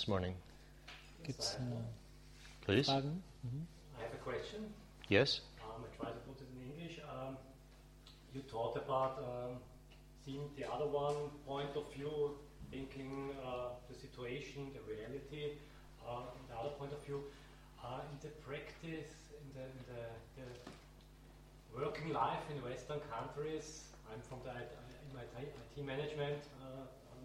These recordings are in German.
this morning. Gibt's äh, Please. Fragen? Mhm. I have a question. Yes. Um, I try to put it in English. Um, you talked about um, seeing the other one point of view, thinking uh, the situation, the reality, uh, the other point of view. Uh, in the practice, in the, in the, the working life in Western countries, I'm from the IT, in my IT management. Uh, I'm,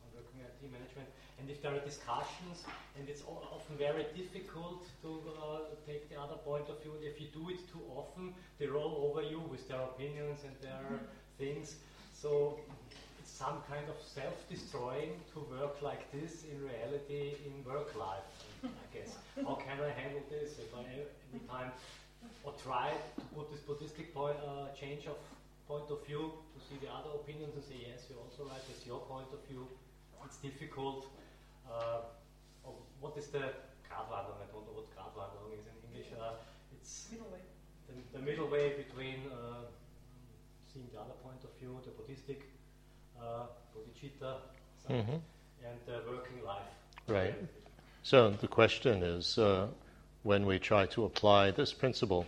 I'm working IT management, and if there are discussions, and it's often very difficult to uh, take the other point of view. If you do it too often, they roll over you with their opinions and their things. So it's some kind of self-destroying to work like this in reality in work life. I guess. How can I handle this if I every time or try to put this Buddhistic point, uh, change of point of view to see the other opinions and say yes, you're also right. It's your point of view. It's difficult. Uh, of what is the Gratwanderung? I don't know what Gratwanderung is in English. Uh, it's Middle way. the, the middle way between uh, seeing the other point of view, the Buddhistic uh, bodhicitta, side, Mhm. and the working life. Right. So the question is uh, when we try to apply this principle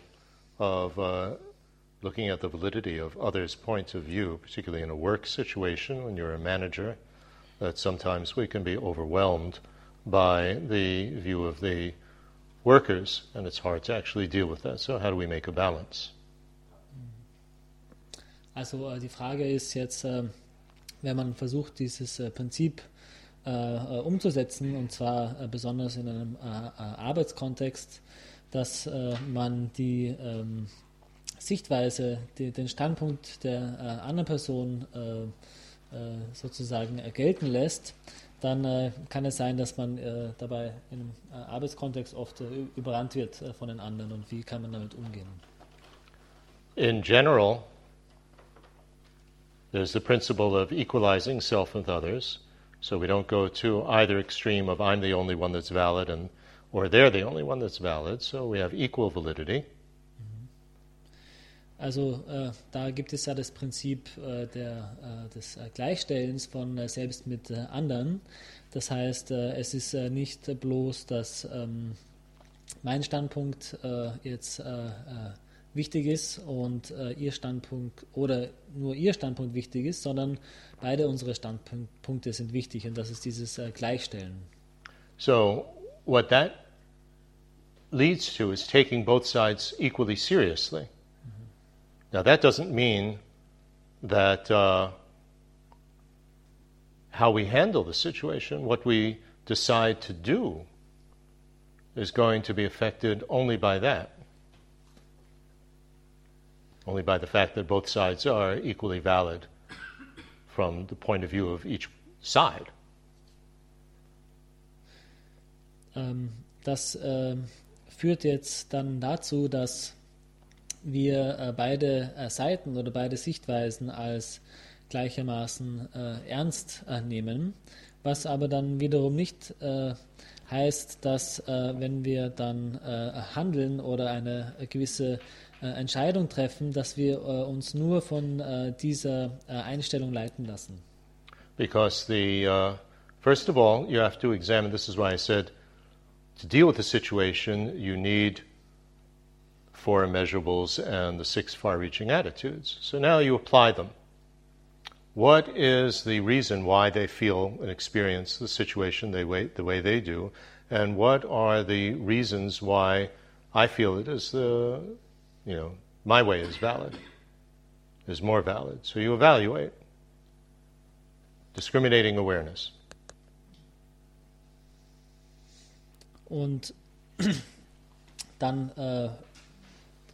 of uh, looking at the validity of others' points of view, particularly in a work situation when you're a manager, that sometimes we can be overwhelmed by the view of the workers, and it's hard to actually deal with that. So, how do we make a balance? Mm. Also äh, die Frage ist jetzt, äh, wenn man versucht, dieses äh, Prinzip äh, äh umzusetzen, und zwar äh, besonders in einem äh, Arbeitskontext, dass man die ähm, Sichtweise, den Standpunkt der anderen Person äh, Äh, sozusagen äh, gelten lässt, dann äh, kann es sein, dass man äh, dabei äh, Arbeitskontext oft äh, überrannt wird äh, von den anderen und wie kann man damit umgehen. In general, there's the principle of equalizing self with others. So we don't go to either extreme of I'm the only one that's valid and or they're the only one that's valid. So we have equal validity. Also äh, da gibt es ja das Prinzip äh, der, äh, des äh, Gleichstellens von äh, selbst mit äh, anderen. Das heißt, es ist nicht bloß, dass ähm, mein Standpunkt jetzt wichtig ist und ihr Standpunkt oder nur ihr Standpunkt wichtig ist, sondern beide unsere Standpunkte sind wichtig und das ist dieses Gleichstellen. So what that leads to is taking both sides equally seriously. Now that doesn't mean that uh, how we handle the situation, what we decide to do, is going to be affected only by that. Only by the fact that both sides are equally valid from the point of view of each side. Ähm, das ähm, führt jetzt dann dazu, dass wir äh, beide äh, Seiten oder beide Sichtweisen als gleichermaßen äh, ernst nehmen, was aber dann wiederum nicht heißt, dass wenn wir dann handeln oder eine gewisse Entscheidung treffen, dass wir uns nur von dieser Einstellung leiten lassen. Because the uh, first of all, you have to examine. This is why I said to deal with the situation, you need four immeasurables and the six far-reaching attitudes. So now you apply them. What is the reason why they feel and experience the situation they way, the way they do, and what are the reasons why I feel it is the, you know, my way is valid, is more valid. So you evaluate discriminating awareness. Und dann äh,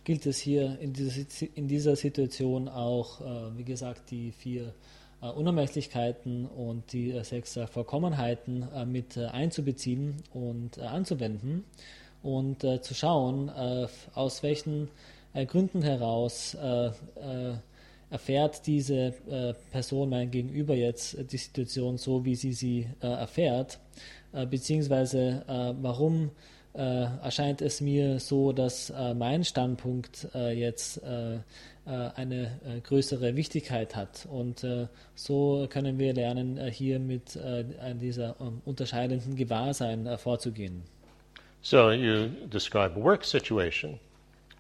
gilt es hier in dieser, in dieser Situation auch, äh, wie gesagt, die vier äh, Unermäßlichkeiten und die äh, sechs Vollkommenheiten mit einzubeziehen und anzuwenden und zu schauen, aus welchen Gründen heraus äh, äh, erfährt diese äh, Person, mein Gegenüber jetzt, die Situation so, wie sie sie äh, erfährt, äh, beziehungsweise warum erscheint es mir so, dass äh, mein Standpunkt äh, jetzt äh, äh, eine äh, größere Wichtigkeit hat. Und so können wir lernen, hier mit dieser ähm, unterscheidenden Gewahrsein vorzugehen. So you describe a work situation.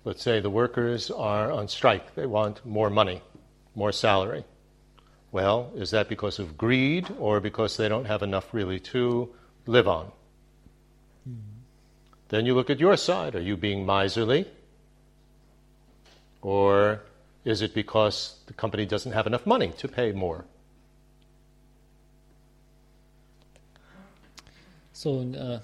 Let's say the workers are on strike. They want more money, more salary. Well, is that because of greed or because they don't have enough really to live on? Mm-hmm. Then you look at your side. Are you being miserly? Or is it because the company doesn't have enough money to pay more? So, uh,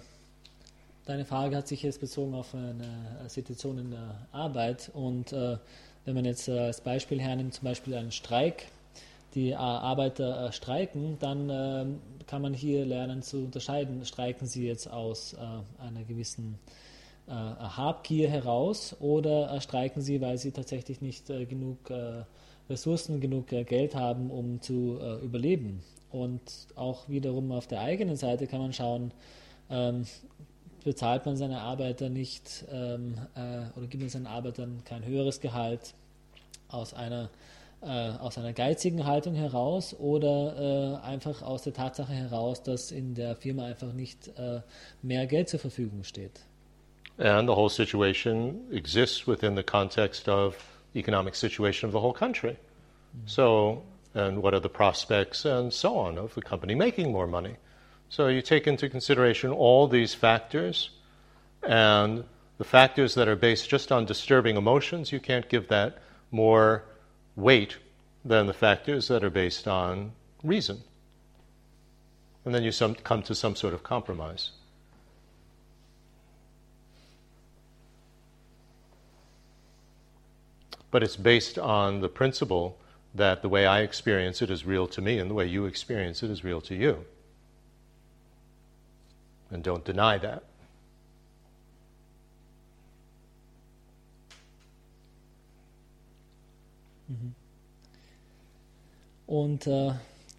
deine Frage hat sich jetzt bezogen auf eine Situation in der Arbeit. Und uh, wenn man jetzt uh, als Beispiel hernimmt, zum Beispiel einen Streik, die äh, Arbeiter äh, streiken, dann ähm, kann man hier lernen zu unterscheiden, streiken sie jetzt aus äh, einer gewissen Habgier heraus oder streiken sie, weil sie tatsächlich nicht genug Ressourcen, genug Geld haben, um zu überleben. Und auch wiederum auf der eigenen Seite kann man schauen, ähm, bezahlt man seine Arbeiter nicht ähm, oder gibt man seinen Arbeitern kein höheres Gehalt aus einer äh, aus einer geizigen Haltung heraus oder äh, einfach aus der Tatsache heraus, dass in der Firma einfach nicht äh, mehr Geld zur Verfügung steht. And the whole situation exists within the context of the economic situation of the whole country. Mm-hmm. So, and what are the prospects and so on of the company making more money? So you take into consideration all these factors and the factors that are based just on disturbing emotions, you can't give that more weight than the factors that are based on reason. And then you some, come to some sort of compromise. But it's based on the principle that the way I experience it is real to me and the way you experience it is real to you. And don't deny that. Mhm. Und äh,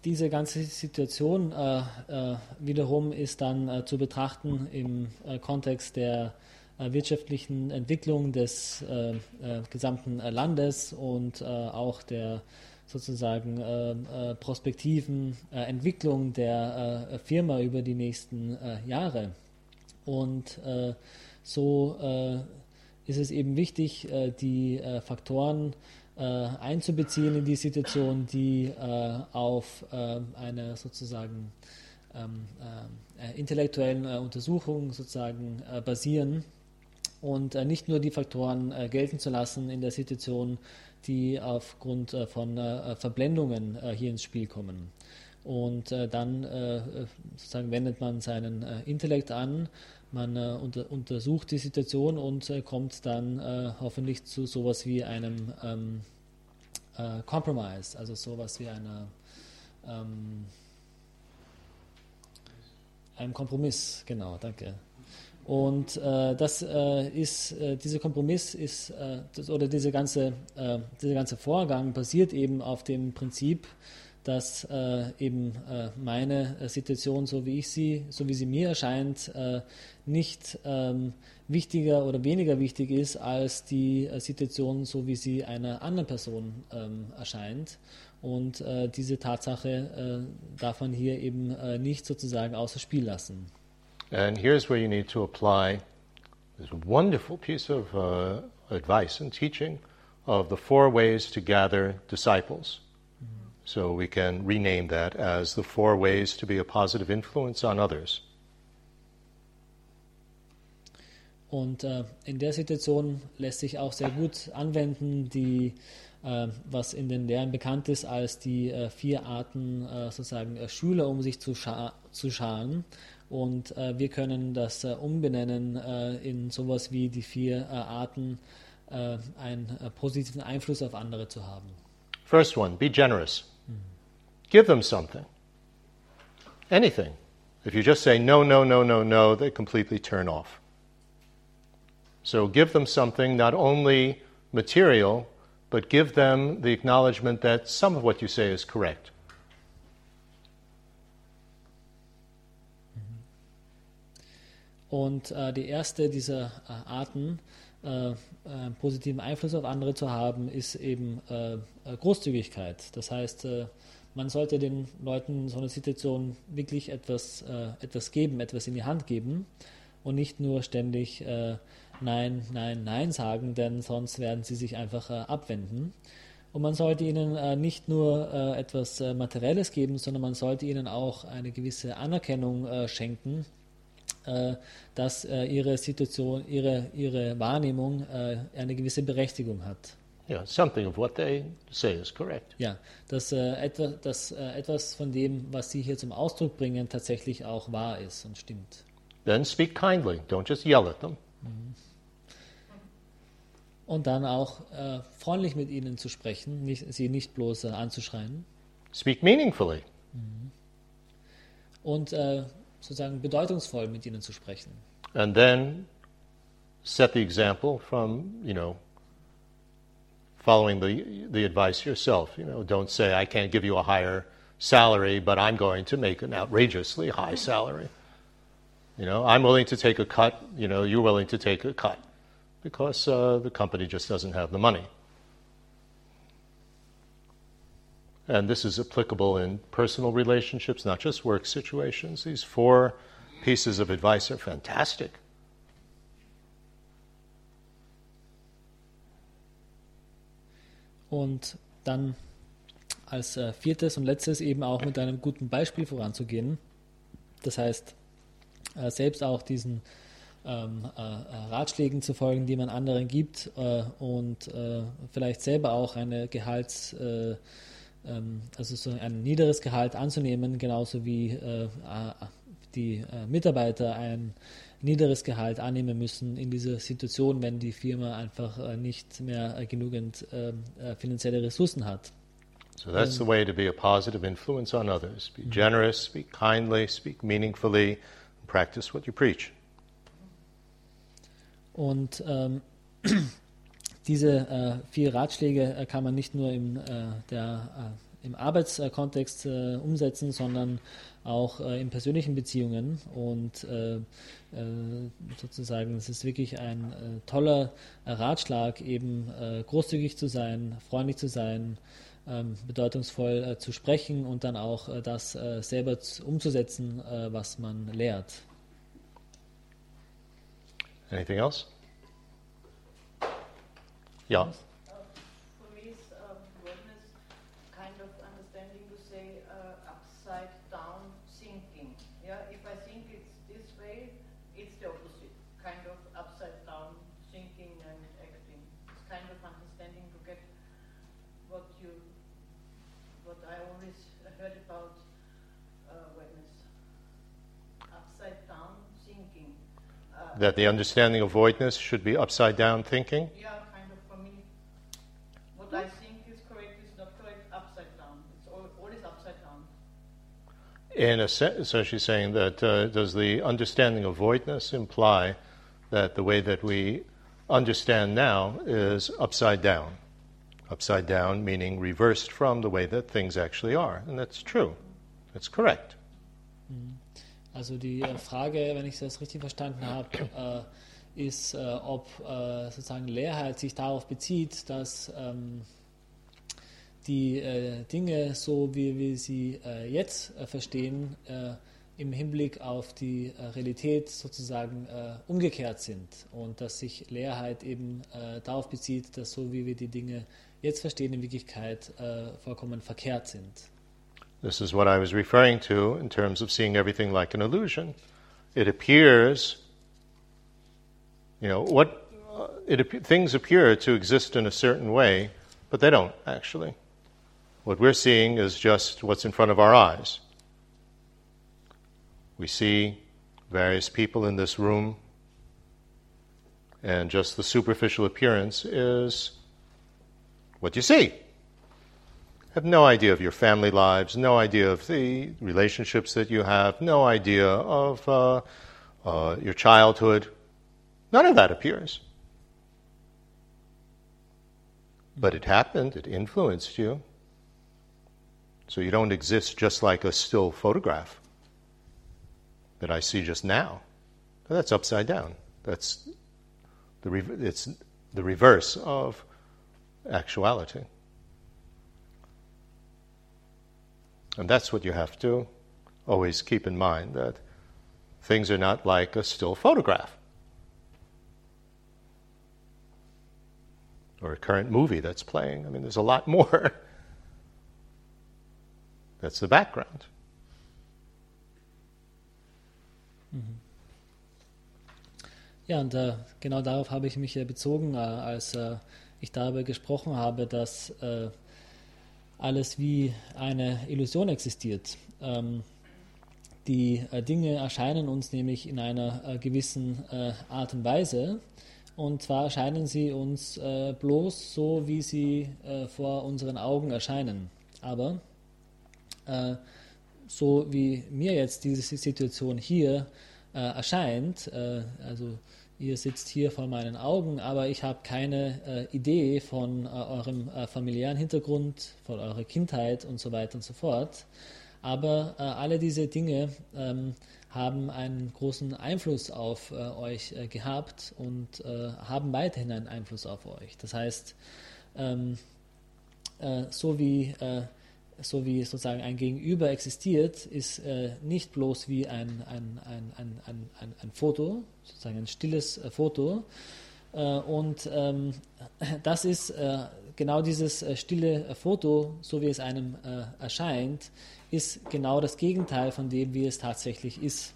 diese ganze Situation äh, äh, wiederum ist dann äh, zu betrachten im äh, Kontext der äh, wirtschaftlichen Entwicklung des gesamten Landes und auch der sozusagen prospektiven Entwicklung der Firma über die nächsten Jahre. Und so ist es eben wichtig, die Faktoren äh, einzubeziehen in die Situation, die äh, auf äh, einer sozusagen ähm, äh, intellektuellen äh, Untersuchung sozusagen äh, basieren und nicht nur die Faktoren gelten zu lassen in der Situation, die aufgrund von Verblendungen hier ins Spiel kommen. Und dann sozusagen wendet man seinen Intellekt an, man unter, untersucht die Situation und kommt dann hoffentlich zu sowas wie einem ähm, äh, Compromise, also sowas wie eine, ähm, ein Kompromiss, genau, danke. Und äh, das äh, ist, äh, dieser Kompromiss ist, äh, das, oder diese ganze, äh, dieser ganze Vorgang basiert eben auf dem Prinzip, dass äh, eben meine Situation, so wie ich sie, so wie sie mir erscheint, nicht ähm, wichtiger oder weniger wichtig ist als die äh, Situation, so wie sie einer anderen Person ähm, erscheint. Und äh, diese Tatsache äh, darf man hier eben äh, nicht sozusagen außer Spiel lassen. And here's where you need to apply this wonderful piece of uh, advice and teaching of the four ways to gather disciples. So we can rename that as the four ways to be a positive influence on others. Und äh, in der Situation lässt sich auch sehr gut anwenden, die, äh, was in den Lehren bekannt ist als die äh, vier Arten äh, sozusagen äh, Schüler, um sich zu, scha zu scharen. Und äh, wir können das umbenennen in sowas wie die vier Arten, einen positiven Einfluss auf andere zu haben. First one, be generous. Mhm. Give them something. Anything. If you just say no, no, no, no, no, they completely turn off. So give them something, not only material, but give them the acknowledgement that some of what you say is correct. Und äh, die erste dieser äh, Arten, äh, einen positiven Einfluss auf andere zu haben, ist eben äh, Großzügigkeit. Das heißt, man sollte den Leuten in so einer Situation wirklich etwas, etwas geben, etwas in die Hand geben und nicht nur ständig Nein, Nein, Nein sagen, denn sonst werden sie sich einfach abwenden. Und man sollte ihnen nicht nur etwas Materielles geben, sondern man sollte ihnen auch eine gewisse Anerkennung schenken äh, dass äh, ihre Situation, ihre, ihre Wahrnehmung äh, eine gewisse Berechtigung hat. Yeah, something of what they say is correct. Ja, dass, äh, etwa, dass äh, etwas von dem, was Sie hier zum Ausdruck bringen, tatsächlich auch wahr ist und stimmt. Then speak kindly. Don't just yell at them. Mhm. Und dann auch äh, freundlich mit ihnen zu sprechen, nicht, sie nicht bloß anzuschreien. Speak meaningfully. Mhm. Und sozusagen bedeutungsvoll mit ihnen zu sprechen. And then set the example from, you know, following the, the advice yourself. You know, don't say, I can't give you a higher salary, but I'm going to make an outrageously high salary. You know, I'm willing to take a cut, you know, you're willing to take a cut because uh, the company just doesn't have the money. And this is applicable in personal relationships, not just work situations. These four pieces of advice are fantastic. Und dann als äh, viertes und letztes eben auch mit einem guten Beispiel voranzugehen. Das heißt, äh, selbst auch diesen ähm, äh, Ratschlägen zu folgen, die man anderen gibt äh, und äh, vielleicht selber auch eine Gehalts äh, ähm, also so ein niederes Gehalt anzunehmen, genauso wie äh, die äh, Mitarbeiter ein niederes Gehalt annehmen müssen in dieser Situation, wenn die Firma einfach äh, nicht mehr genügend ähm, finanzielle Ressourcen hat. So that's the way to be a positive influence on others. Be generous, speak kindly, speak meaningfully, practice what you preach. Und ähm, diese äh, vier Ratschläge äh, kann man nicht nur im, äh, der, äh, im Arbeitskontext äh, umsetzen, sondern auch äh, in persönlichen Beziehungen. Und sozusagen, es ist wirklich ein toller Ratschlag, eben großzügig zu sein, freundlich zu sein, ähm, bedeutungsvoll zu sprechen und dann auch das selber umzusetzen, was man lehrt. Anything else? Ja. That the understanding of voidness should be upside down thinking? Yeah kind of for me. what I think is correct is not correct upside down. It's all, always upside down. In a sense, so she's saying that uh, does the understanding of voidness imply that the way that we understand now is upside down? Upside down meaning reversed from the way that things actually are. And that's true. That's correct. Mm. Also die äh, Frage, wenn ich das richtig verstanden habe, äh, ist, äh, ob äh, sozusagen Leerheit sich darauf bezieht, dass ähm, die äh, Dinge, so wie wir sie äh, jetzt verstehen, im Hinblick auf die Realität sozusagen umgekehrt sind und dass sich Leerheit eben darauf bezieht, dass so wie wir die Dinge jetzt verstehen, in Wirklichkeit vollkommen verkehrt sind. This is what I was referring to in terms of seeing everything like an illusion. It appears You know, what uh, it, things appear to exist in a certain way, but they don't actually. What we're seeing is just what's in front of our eyes. We see various people in this room, and just the superficial appearance is what you see. Have no idea of your family lives, no idea of the relationships that you have, no idea of uh, uh, your childhood, None of that appears. But it happened, it influenced you. So you don't exist just like a still photograph that I see just now. That's upside down. That's the re- it's the reverse of actuality. And that's what you have to always keep in mind that things are not like a still photograph or a current movie that's playing. I mean, there's a lot more. that's the background. Mhm. Ja, und äh, genau darauf habe ich mich äh, bezogen, äh, als äh, ich darüber gesprochen habe, dass äh, alles wie eine Illusion existiert. Ähm, die äh, Dinge erscheinen uns nämlich in einer gewissen Art und Weise. Und zwar erscheinen sie uns bloß so, wie sie vor unseren Augen erscheinen. Aber so wie mir jetzt diese Situation hier erscheint, also ihr sitzt hier vor meinen Augen, aber ich habe keine äh, Idee von äh, eurem äh, familiären Hintergrund, von eurer Kindheit und so weiter und so fort. Aber äh, alle diese Dinge ähm, haben einen großen Einfluss auf äh, euch äh, gehabt und haben weiterhin einen Einfluss auf euch. Das heißt, ähm, so wie so wie sozusagen ein Gegenüber existiert, ist äh, nicht bloß wie ein, ein, ein, ein, ein, ein, ein Foto, sozusagen ein stilles äh, Foto. Äh, und ähm, das ist äh, genau dieses äh, stille Foto, so wie es einem äh, erscheint, ist genau das Gegenteil von dem, wie es tatsächlich ist.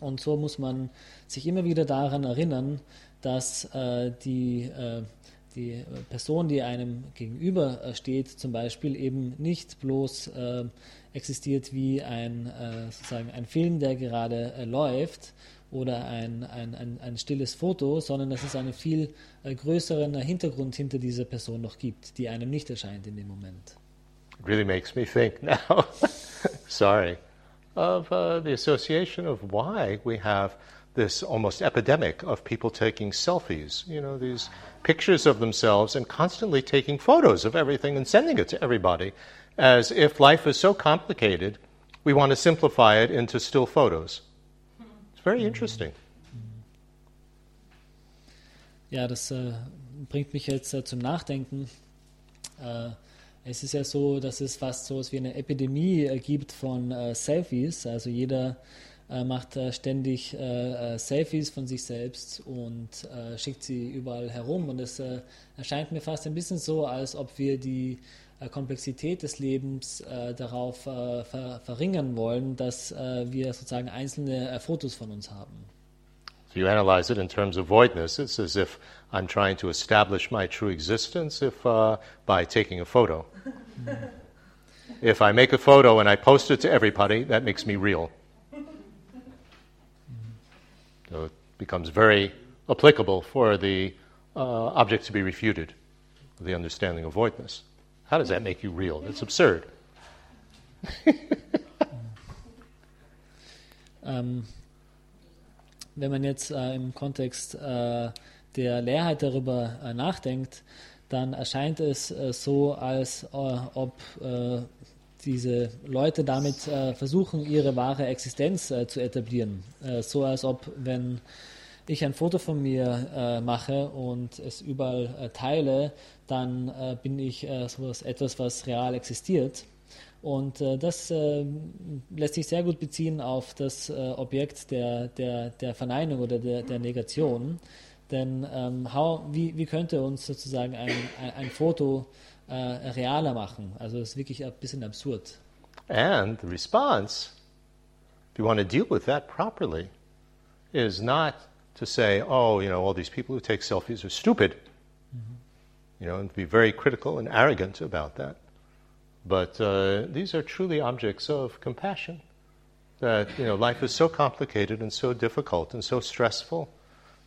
Und so muss man sich immer wieder daran erinnern, dass die die Person, die einem gegenüber äh, steht, zum Beispiel eben nicht bloß äh, existiert wie ein, äh, sozusagen ein Film, der gerade äh, läuft oder ein, ein, ein, ein, stilles Foto, sondern dass es einen viel äh, größeren Hintergrund hinter dieser Person noch gibt, die einem nicht erscheint in dem Moment. It really makes me think now, sorry, of uh, the association of why we have this almost epidemic of people taking selfies, you know, these pictures of themselves and constantly taking photos of everything and sending it to everybody as if life is so complicated, we want to simplify it into still photos. It's very interesting. Ja, das äh, bringt mich jetzt äh, zum Nachdenken. Äh, es ist ja so, dass es fast so etwas wie eine Epidemie äh, gibt von äh, Selfies. Also jeder äh, macht äh, ständig äh, Selfies von sich selbst und schickt sie überall herum. Und es erscheint mir fast ein bisschen so, als ob wir die Komplexität des Lebens darauf ver verringern wollen, dass wir sozusagen einzelne Fotos von uns haben. If you analyze it in terms of voidness, it's as if I'm trying to establish my true existence if, uh, by taking a photo. if I make a photo and I post it to everybody, that makes me real. So it becomes very applicable for the uh, object to be refuted, the understanding of voidness. How does that make you real? It's absurd. ähm, wenn man jetzt äh, im Kontext äh, der Leerheit darüber äh, nachdenkt, dann erscheint es äh, so, als äh, ob äh, diese Leute damit versuchen, ihre wahre Existenz zu etablieren. So als ob, wenn ich ein Foto von mir äh, mache und es überall äh, teile, dann äh, bin ich sowas, etwas, was real existiert. Und das lässt sich sehr gut beziehen auf das Objekt der, der, der Verneinung oder der, der Negation. Denn ähm, how, wie, wie könnte uns sozusagen ein, ein, ein Foto äh, realer machen. Also es ist wirklich ein bisschen absurd. And the response, if you want to deal with that properly, is not to say, oh, you know, all these people who take selfies are stupid. Mm-hmm. You know, and to be very critical and arrogant about that. But uh, these are truly objects of compassion. That, you know, life is so complicated and so difficult and so stressful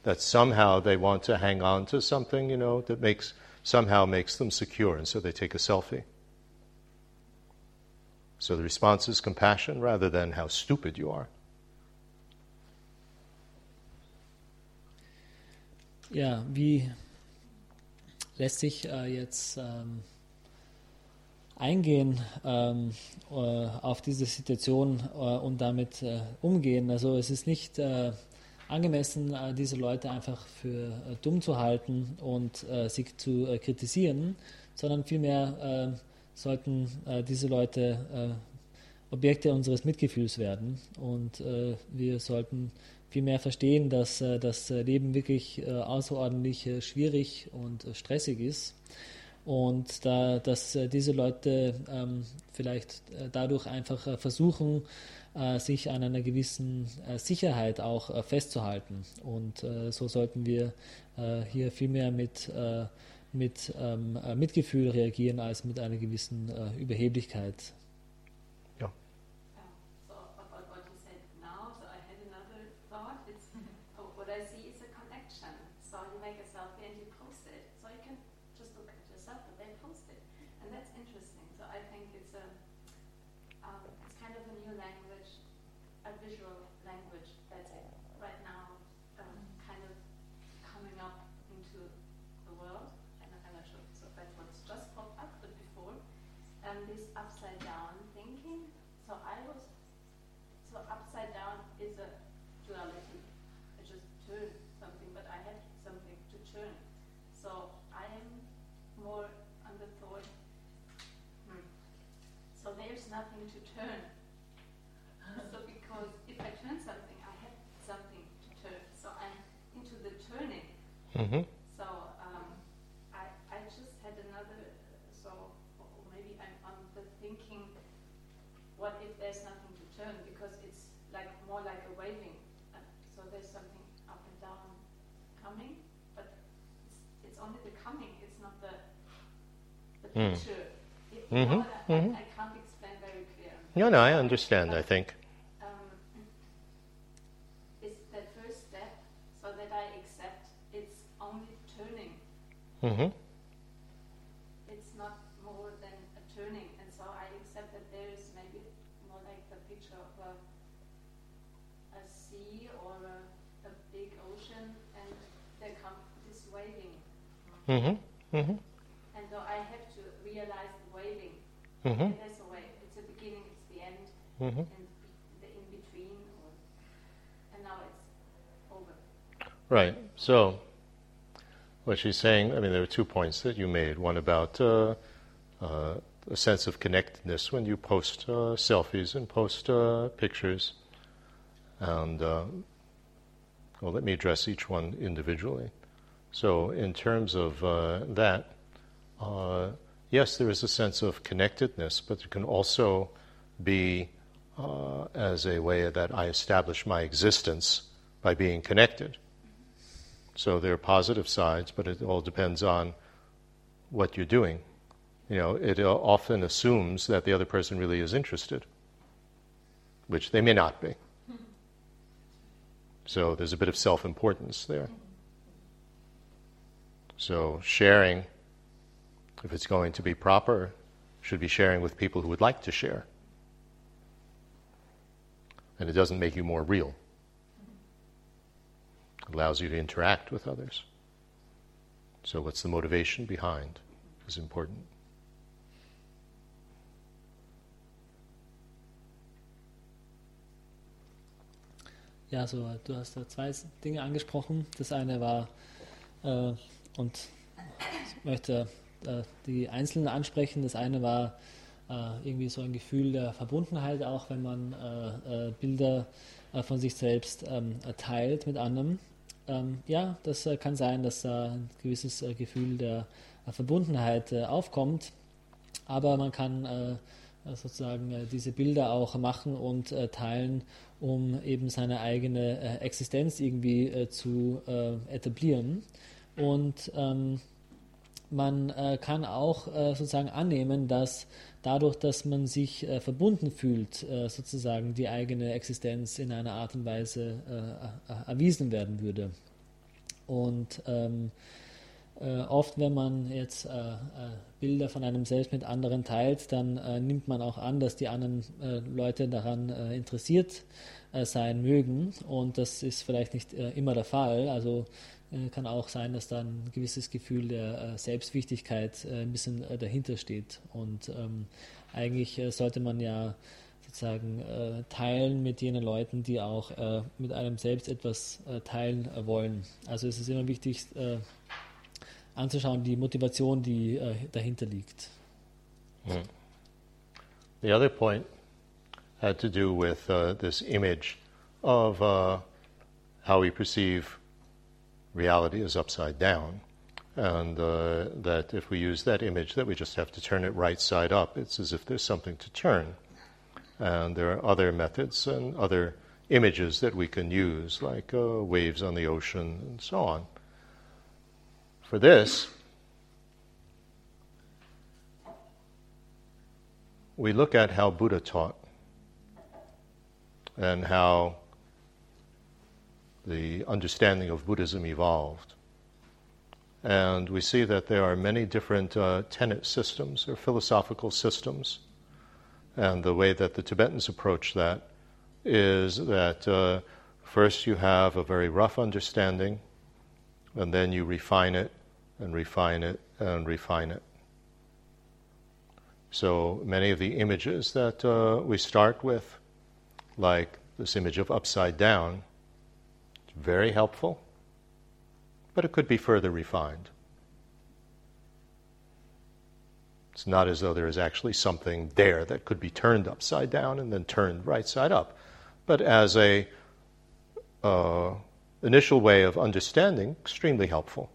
that somehow they want to hang on to something, you know, that makes somehow makes them secure, and so they take a selfie. So the response is compassion rather than how stupid you are. Ja, wie lässt sich äh, jetzt ähm, eingehen ähm, äh, auf diese Situation äh, und damit äh, umgehen? Also es ist nicht äh, angemessen, diese Leute einfach für dumm zu halten und sie zu kritisieren, sondern vielmehr sollten diese Leute Objekte unseres Mitgefühls werden und wir sollten vielmehr verstehen, dass das Leben wirklich außerordentlich schwierig und stressig ist und da, dass äh, diese Leute ähm, vielleicht äh, dadurch einfach äh, versuchen, äh, sich an einer gewissen äh, Sicherheit auch äh, festzuhalten. Und so sollten wir hier vielmehr mit, mit ähm, Mitgefühl reagieren als mit einer gewissen Überheblichkeit. Mm-hmm. So because if I turn something, I have something to turn. So I'm into the turning. So um, I, I just had another, so maybe I'm on the thinking, what if there's nothing to turn? Because it's like more like a waving. Uh, so there's something up and down coming, but it's, it's only the coming, it's not the, the mm. picture. It, mm-hmm. I, mm-hmm. I, very clearly. No, no, I understand, I think. it's the first step, so that I accept It's only turning. It's not more than a turning, and so I accept that there is maybe more like the picture of a, a sea or a, a big ocean, and there comes this waving. Mm-hmm. Mm-hmm. And so I have to realize the waving. Mm-hmm. And there's a way. It's the beginning, it's the end, mm-hmm. and the in between, or, and now it's over. Right. So what she's saying, I mean, there are two points that you made. One about uh, uh, a sense of connectedness when you post uh, selfies and post uh, pictures. And, uh, well, let me address each one individually. So, in terms of uh, that, yes, there is a sense of connectedness, but there can also be Uh, as a way that I establish my existence by being connected. So there are positive sides, but it all depends on what you're doing. You know, it uh, often assumes that the other person really is interested, which they may not be. So there's a bit of self importance there. So sharing, if it's going to be proper, should be sharing with people who would like to share. And it doesn't make you more real It allows you to interact with others. So, what's the motivation behind is important. Ja, so du hast da zwei Dinge angesprochen. Das eine war, äh, und ich möchte äh, die einzelnen ansprechen. Das eine war irgendwie so ein Gefühl der Verbundenheit, auch wenn man äh, äh, Bilder äh, von sich selbst ähm, teilt mit anderen. Ähm, ja, das äh, kann sein, dass da ein gewisses äh, Gefühl der äh, Verbundenheit äh, aufkommt, aber man kann äh, äh, sozusagen diese Bilder auch machen und teilen, um eben seine eigene Existenz irgendwie zu etablieren. Und ähm, man kann auch sozusagen annehmen, dass dadurch, dass man sich äh, verbunden fühlt, äh, sozusagen die eigene Existenz in einer Art und Weise äh, erwiesen werden würde. Und ähm, äh, oft, wenn man jetzt äh, äh, Bilder von einem selbst mit anderen teilt, dann nimmt man auch an, dass die anderen Leute daran interessiert sein mögen. Und das ist vielleicht nicht immer der Fall. Also kann auch sein, dass da ein gewisses Gefühl der Selbstwichtigkeit ein bisschen dahinter steht. Und ähm, eigentlich sollte man ja sozusagen äh, teilen mit jenen Leuten, die auch äh, mit einem selbst etwas äh, teilen äh, wollen. Also es ist immer wichtig äh, anzuschauen, die Motivation, die äh, dahinter liegt. Hmm. The other point had to do with this image of how we perceive reality is upside down. and uh, that if we use that image, that we just have to turn it right side up. It's as if there's something to turn. And there are other methods and other images that we can use, like uh, waves on the ocean and so on. For this, we look at how Buddha taught and how the understanding of Buddhism evolved. And we see that there are many different uh, tenet systems or philosophical systems. And the way that the Tibetans approach that is that uh, first you have a very rough understanding, and then you refine it and refine it and refine it. So many of the images that uh, we start with, like this image of upside down, very helpful but it could be further refined. It's not as though there is actually something there that could be turned upside down and then turned right side up, but as a uh, initial way of understanding, extremely helpful.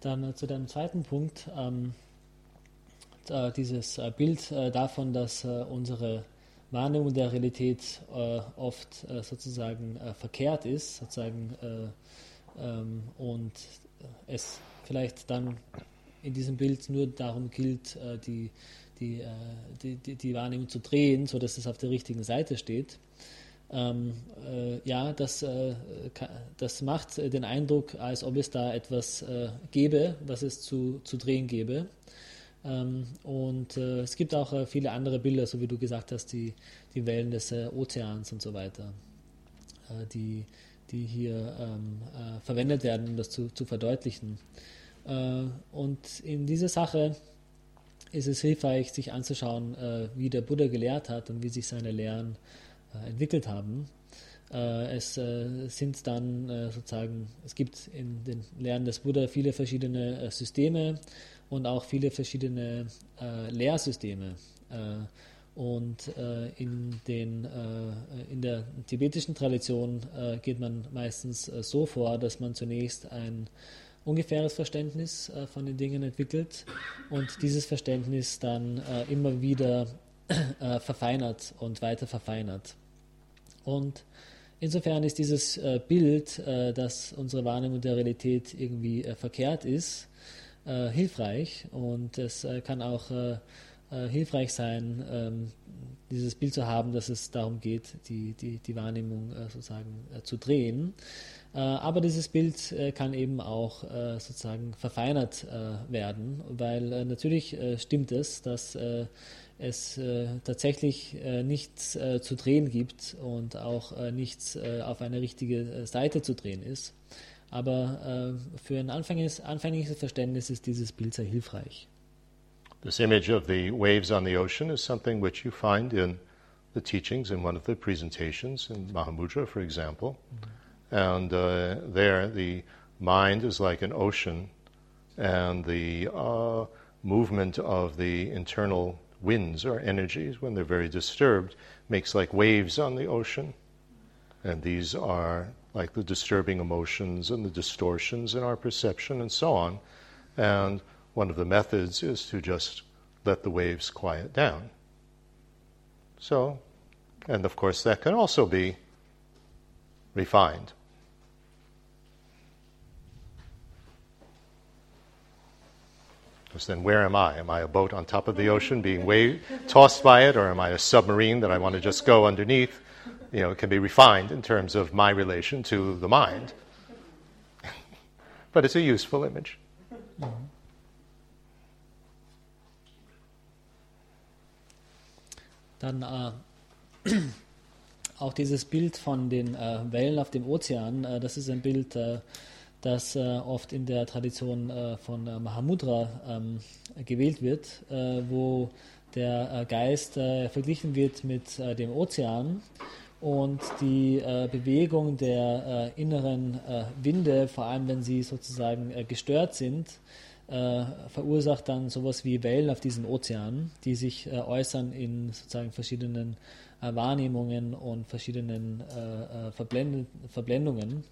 Dann äh, zu deinem zweiten Punkt. Ähm äh, dieses äh, Bild äh, davon, dass unsere Wahrnehmung der Realität oft sozusagen verkehrt ist, sozusagen, ähm, und es vielleicht dann in diesem Bild nur darum gilt, die, die, die, die Wahrnehmung zu drehen, sodass es auf der richtigen Seite steht. Ähm, äh, ja, das, äh, das macht den Eindruck, als ob es da etwas äh, gäbe, was es zu, zu drehen gäbe. Ähm, und äh, es gibt auch äh, viele andere Bilder, so wie du gesagt hast, die, die Wellen des äh, Ozeans und so weiter, die, die hier ähm, äh, verwendet werden, um das zu, zu verdeutlichen. Und in dieser Sache ist es hilfreich, sich anzuschauen, wie der Buddha gelehrt hat und wie sich seine Lehren entwickelt haben. Es sind dann sozusagen, es gibt in den Lehren des Buddha viele verschiedene Systeme, und auch viele verschiedene äh, Lehrsysteme. Äh, und äh, in, den, äh, in der tibetischen Tradition äh, geht man meistens äh, so vor, dass man zunächst ein ungefähres Verständnis von den Dingen entwickelt und dieses Verständnis dann immer wieder verfeinert und weiter verfeinert. Und insofern ist dieses Bild, dass unsere Wahrnehmung der Realität irgendwie verkehrt ist, äh, hilfreich und es äh, kann auch äh, äh, hilfreich sein, ähm, dieses Bild zu haben, dass es darum geht, die, die, die Wahrnehmung äh, sozusagen zu drehen. aber dieses Bild kann eben auch sozusagen verfeinert werden, weil natürlich stimmt es, dass es tatsächlich nichts zu drehen gibt und auch nichts auf eine richtige Seite zu drehen ist. Aber äh, für ein anfängliches, anfängliches Verständnis ist dieses Bild sehr hilfreich. This image of the waves on the ocean is something which you find in the teachings in one of the presentations in Mahamudra, for example. Mm-hmm. And uh, there, the mind is like an ocean, and the uh, movement of the internal winds or energies, when they're very disturbed, makes like waves on the ocean. And these are like the disturbing emotions and the distortions in our perception and so on. And one of the methods is to just let the waves quiet down. So, and of course, that can also be refined. Because then, where am I? Am I a boat on top of the ocean being wave- tossed by it, or am I a submarine that I want to just go underneath? You know, can be refined in terms of my relation to the mind. but it's a useful image. Dann äh, auch dieses Bild von den äh, Wellen auf dem Ozean, äh, das ist ein Bild, äh, das äh, oft in der Tradition äh, von äh, Mahamudra ähm, gewählt wird, äh, wo der äh, Geist verglichen wird mit dem Ozean und die Bewegung der inneren Winde, vor allem wenn sie sozusagen gestört sind, verursacht dann sowas wie Wellen auf diesem Ozean, die sich äußern in sozusagen verschiedenen Wahrnehmungen und verschiedenen Verblendungen.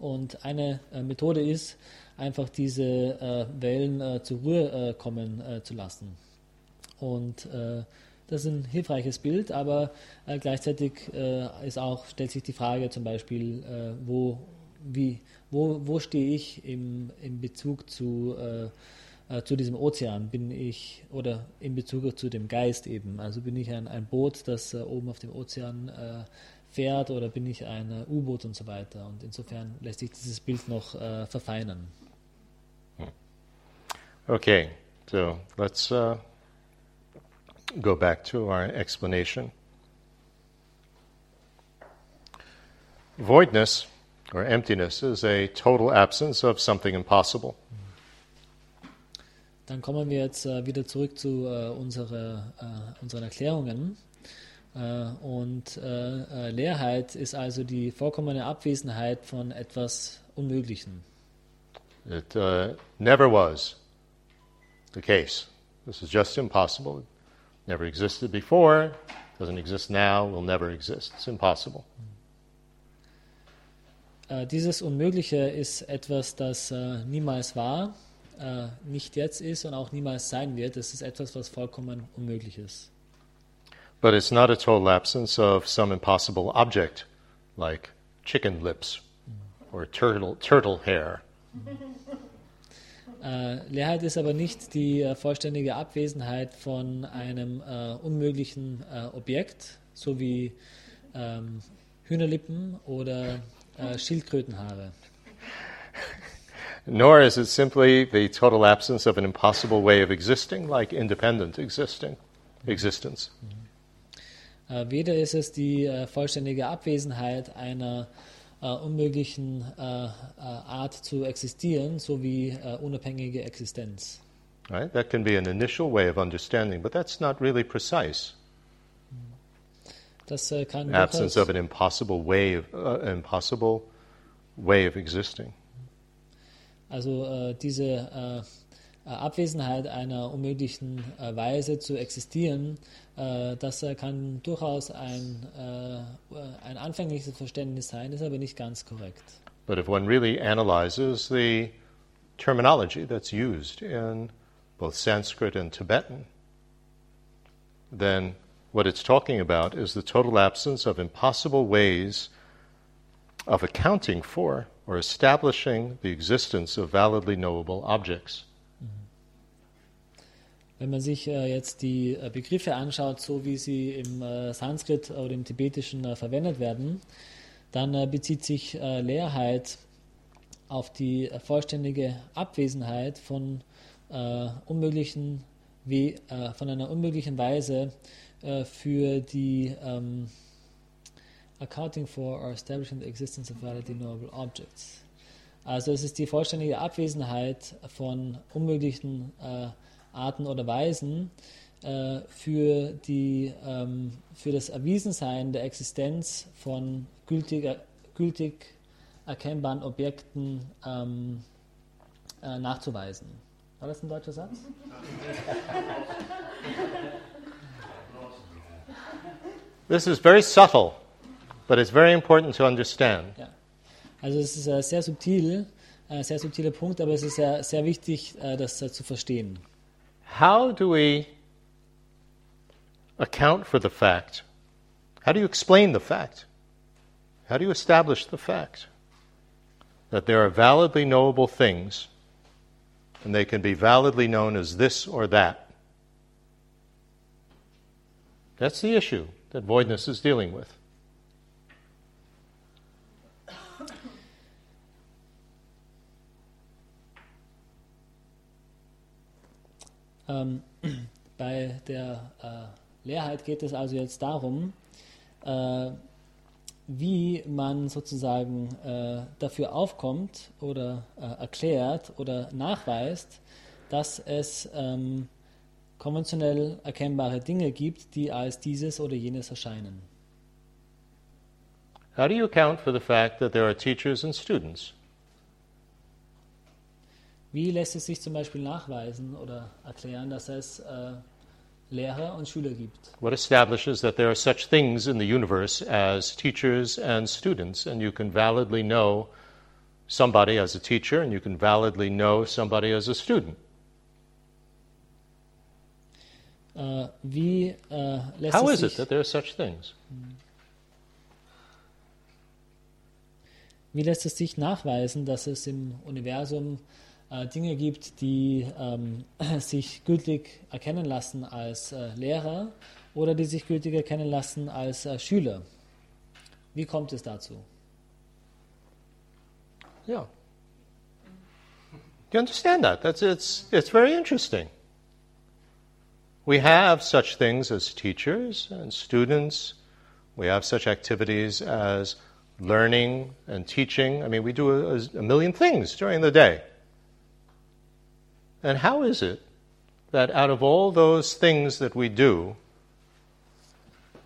Und eine äh, Methode ist, einfach diese äh, Wellen äh, zur Ruhe äh, kommen äh, zu lassen. Und äh, das ist ein hilfreiches Bild, aber gleichzeitig ist auch, stellt sich die Frage zum Beispiel, wo, wie, wo, wo stehe ich im, im Bezug zu, zu diesem Ozean? Bin ich, oder in Bezug zu dem Geist eben? Also bin ich ein, ein Boot, das oben auf dem Ozean fährt oder bin ich ein äh, U-Boot und so weiter. Und insofern lässt sich dieses Bild noch äh, verfeinern. Okay, so let's uh, go back to our explanation. Voidness or emptiness is a total absence of something impossible. Dann kommen wir jetzt uh, wieder zurück zu uh, unsere, uh, unseren Erklärungen. Äh, und äh, äh, Leerheit ist also die vollkommene Abwesenheit von etwas Unmöglichen. It uh, never was the case. This is just impossible. Never existed before, doesn't exist now, will never exist. It's impossible. Äh, dieses Unmögliche ist etwas, das äh, niemals war, äh, nicht jetzt ist und auch niemals sein wird. Es ist etwas, was vollkommen unmöglich ist. But it's not a total absence of some impossible object like chicken lips mm. or turtle, turtle hair. Äh, Leerheit ist aber nicht die äh, vollständige Abwesenheit von einem äh, unmöglichen äh, Objekt, so wie ähm, Hühnerlippen oder äh, Schildkrötenhaare. Nor is it simply the total absence of an impossible way of existing, like independent existing, existence. Mhm. Äh, weder ist es die vollständige Abwesenheit einer äh, unmöglichen Art zu existieren, sowie unabhängige Existenz. Right? That can be an initial way of understanding, but that's not really precise. Das kann absence of an impossible way of uh, impossible way of existing. Also diese äh, Abwesenheit einer unmöglichen äh, Weise zu existieren, äh, Äh, das äh, kann durchaus ein, äh, ein anfängliches Verständnis sein, ist aber nicht ganz korrekt. But if one really analyzes the terminology that's used in both Sanskrit and Tibetan, then what it's talking about is the total absence of impossible ways of accounting for or establishing the existence of validly knowable objects. Wenn man sich äh, jetzt die äh, Begriffe anschaut, so wie sie im äh, Sanskrit oder im Tibetischen verwendet werden, dann bezieht sich Leerheit auf die vollständige Abwesenheit von unmöglichen, wie, von einer unmöglichen Weise für die ähm, Accounting for or establishing the existence of validly knowable objects. Also es ist die vollständige Abwesenheit von unmöglichen äh, Arten oder Weisen äh, für, die, ähm, für das Erwiesensein der Existenz von gültig, gültig erkennbaren Objekten ähm, äh, nachzuweisen. War das ein deutscher Satz? This is very subtle, but it's very important to understand. Ja. Also es ist äh, sehr subtil, äh, sehr subtiler Punkt, aber es ist sehr, sehr wichtig, äh, das äh, zu verstehen. How do we account for the fact? How do you explain the fact? How do you establish the fact that there are validly knowable things and they can be validly known as this or that? That's the issue that voidness is dealing with. Ähm, bei der äh, Leerheit geht es also jetzt darum, äh, wie man sozusagen äh, dafür aufkommt oder äh, erklärt oder nachweist, dass es ähm, konventionell erkennbare Dinge gibt, die als dieses oder jenes erscheinen. How do you account for the fact that there are teachers and students? Wie lässt es sich zum Beispiel nachweisen oder erklären, dass es äh, Lehrer und Schüler gibt? What establishes that there are such things in the universe as teachers and students, and you can validly know somebody as a teacher and you can validly know somebody as a student? Äh, wie lässt How is it that there are such things? wie lässt es sich nachweisen, dass es im Universum äh, Dinge gibt, die ähm, sich gültig erkennen lassen als äh, Lehrer oder die sich gültig erkennen lassen als äh, Schüler? Wie kommt es dazu? Yeah. You understand that? That's it's it's very interesting. We have such things as teachers and students. We have such activities as learning and teaching. I mean, we do a, a million things during the day. And how is it that out of all those things that we do,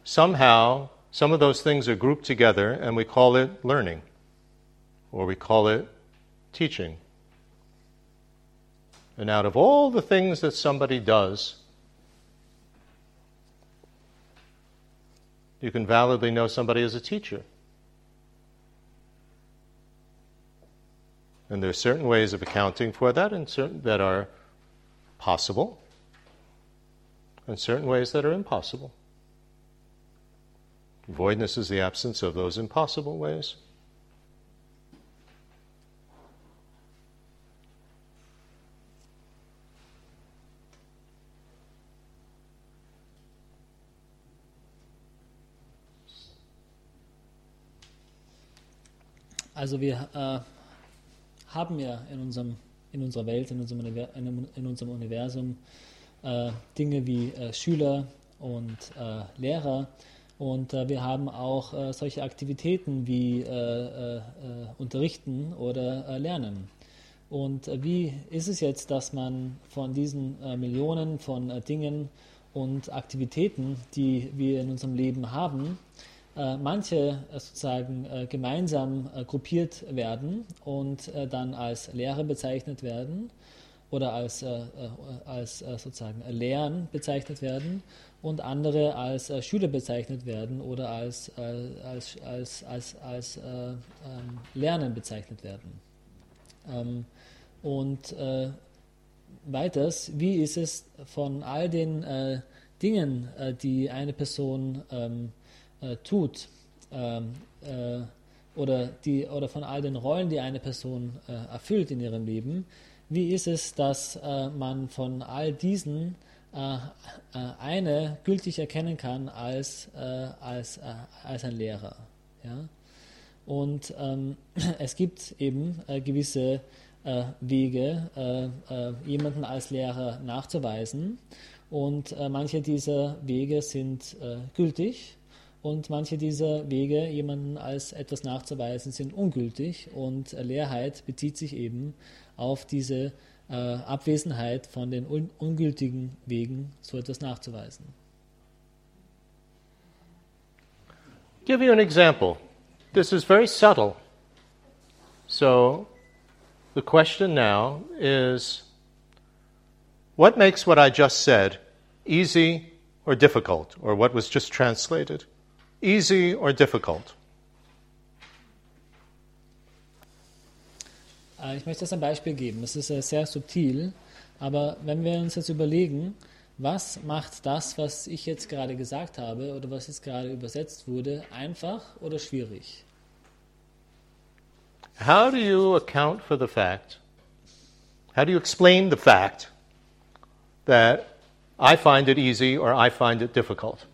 somehow some of those things are grouped together and we call it learning? or we call it teaching. And out of all the things that somebody does, you can validly know somebody as a teacher. And there are certain ways of accounting for that, and certain that are possible, and certain ways that are impossible. Voidness is the absence of those impossible ways. Also wir äh, haben ja in, unserem, in unserer Welt, in unserem, in, unserem Universum äh, Dinge wie äh, Schüler und äh, Lehrer und äh, wir haben auch äh, solche Aktivitäten wie Unterrichten oder Lernen. Und wie ist es jetzt, dass man von diesen Millionen von Dingen und Aktivitäten, die wir in unserem Leben haben, manche äh, sozusagen äh, gemeinsam gruppiert werden und dann als Lehre bezeichnet werden oder als, als sozusagen Lehren bezeichnet werden und andere als Schüler bezeichnet werden oder als, als, als, als, als ähm, Lernen bezeichnet werden. Ähm, und weiters, wie ist es von all den Dingen, die eine Person ähm, äh, tut ähm, äh, oder, die, oder von all den Rollen, die eine Person äh, erfüllt in ihrem Leben, wie ist es, dass äh, man von all diesen äh, äh, eine gültig erkennen kann als, als, als ein Lehrer? Ja? Und ähm, es gibt eben gewisse Wege, jemanden als Lehrer nachzuweisen. Und manche dieser Wege sind gültig und manche dieser Wege, jemanden als etwas nachzuweisen, sind ungültig. Und Leerheit bezieht sich eben auf diese äh, Abwesenheit von den un ungültigen Wegen, so etwas nachzuweisen. Give you an example. This is very subtle. So, the question now is what makes what I just said easy or difficult, or what was just translated? Easy or difficult? Äh, ich möchte das ein Beispiel geben. Das ist äh, sehr subtil, aber wenn wir uns jetzt überlegen, was macht das, was ich jetzt gerade gesagt habe oder was jetzt gerade übersetzt wurde, einfach oder schwierig? How do you account for the fact? How do you explain the fact that I find it easy or I find it difficult?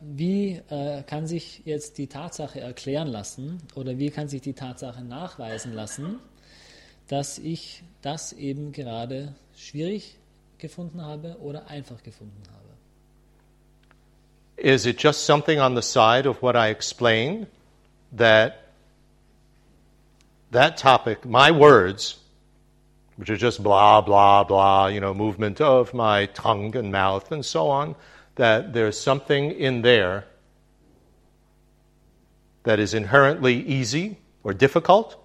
Wie äh, kann sich jetzt die Tatsache erklären lassen oder wie kann sich die Tatsache nachweisen lassen, dass ich das eben gerade schwierig gefunden habe oder einfach gefunden habe? Is it just something on the side of what I explained that that topic, my words, which are just blah, blah, blah, you know, movement of my tongue and mouth and so on, that there's something in there that is inherently easy or difficult?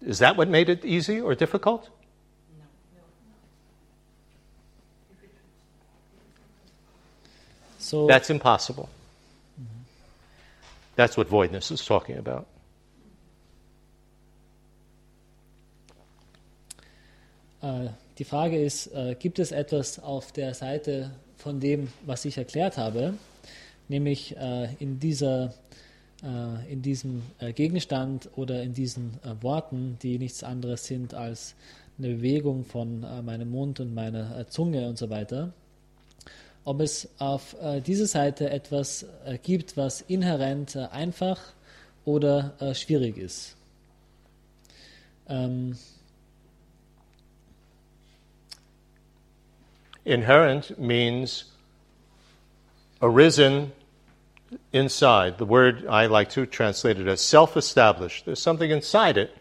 Is that what made it easy or difficult? No. So, That's impossible. That's what voidness is talking about. äh, die Frage ist, äh, gibt es etwas auf der Seite von dem, was ich erklärt habe, nämlich äh, in, dieser, äh, in diesem äh, Gegenstand oder in diesen äh, Worten, die nichts anderes sind als eine Bewegung von äh, meinem Mund und meiner Zunge und so weiter, ob es auf dieser Seite etwas gibt, was inhärent einfach oder schwierig ist. Ähm, Inherent means arisen inside. The word I like to translate it as self established. There's something inside it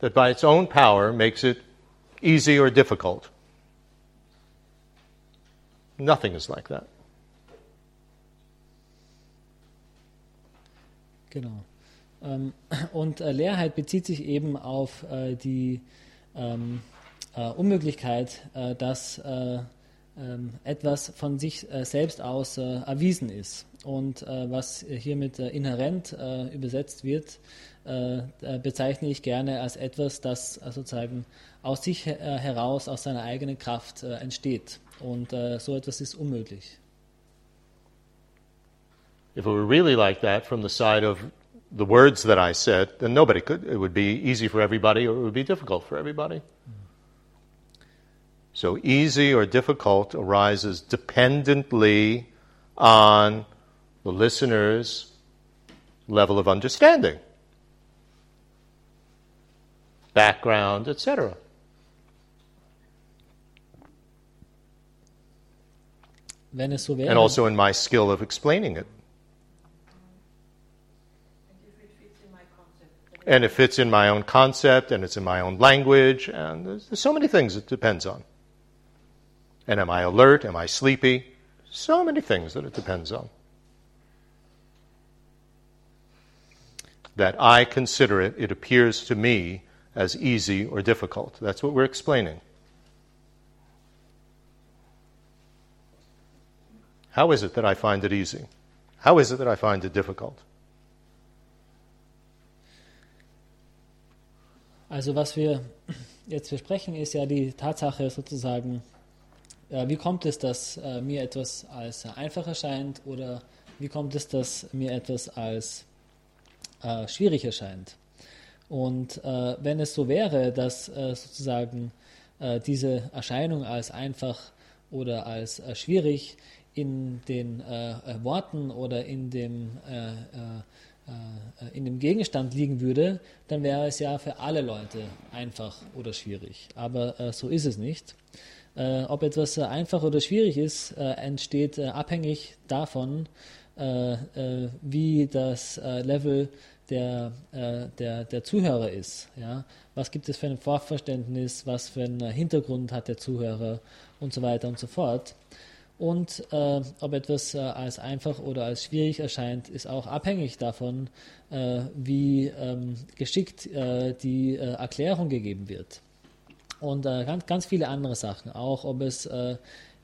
that by its own power makes it easy or difficult. Nothing is like that. Genau. Ähm, und äh, Leerheit bezieht sich eben auf äh, die ähm, äh, Unmöglichkeit, äh, dass äh, etwas von sich äh, selbst aus äh, erwiesen ist. Und äh, was hier mit äh, inhärent übersetzt wird, bezeichne ich gerne als etwas, das sozusagen aus sich he- heraus, aus seiner eigenen Kraft entsteht. Und so etwas ist unmöglich. If it were really like that from the side of the words that I said, then nobody could. It would be easy for everybody or it would be difficult for everybody. So easy or difficult arises dependently on the listener's level of understanding, background, etc. So. And also in my skill of explaining it. And if it fits in my and it fits in my own concept and it's in my own language and there's, there's so many things it depends on and am i alert? Am i sleepy? So many things that it depends on. That i consider it it appears to me as easy or difficult. That's what we're explaining. How is it that i find it easy? How is it that i find it difficult? Also was wir jetzt besprechen, ist ja die Tatsache sozusagen, wie kommt es, dass äh, mir etwas als äh, einfach erscheint oder wie kommt es, dass mir etwas als äh, schwierig erscheint. Und äh, wenn es so wäre, dass äh, sozusagen äh, diese Erscheinung als einfach oder als äh, schwierig in den äh, äh, Worten oder in dem, äh, äh, äh, in dem Gegenstand liegen würde, dann wäre es ja für alle Leute einfach oder schwierig. Aber äh, so ist es nicht. Äh, ob etwas äh, einfach oder schwierig ist, äh, entsteht äh, abhängig davon, äh, äh, wie das Level der, der, der Zuhörer ist. Ja? Was gibt es für ein Vorverständnis, was für einen Hintergrund hat der Zuhörer und so weiter und so fort. Und äh, ob etwas äh, als einfach oder als schwierig erscheint, ist auch abhängig davon, äh, wie ähm, geschickt die Erklärung gegeben wird. Und äh, ganz, ganz viele andere Sachen, auch ob es äh,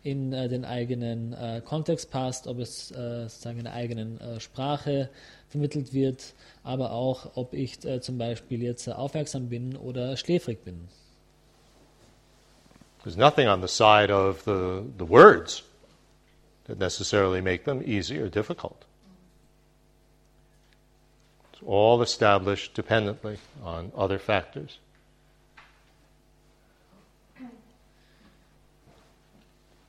in äh, den eigenen äh, Kontext passt, ob es äh, sozusagen in der eigenen äh, Sprache vermittelt wird, aber auch, ob ich zum Beispiel jetzt aufmerksam bin oder schläfrig bin. There's nothing on the side of the, the words that necessarily make them easy or difficult. It's all established dependently on other factors.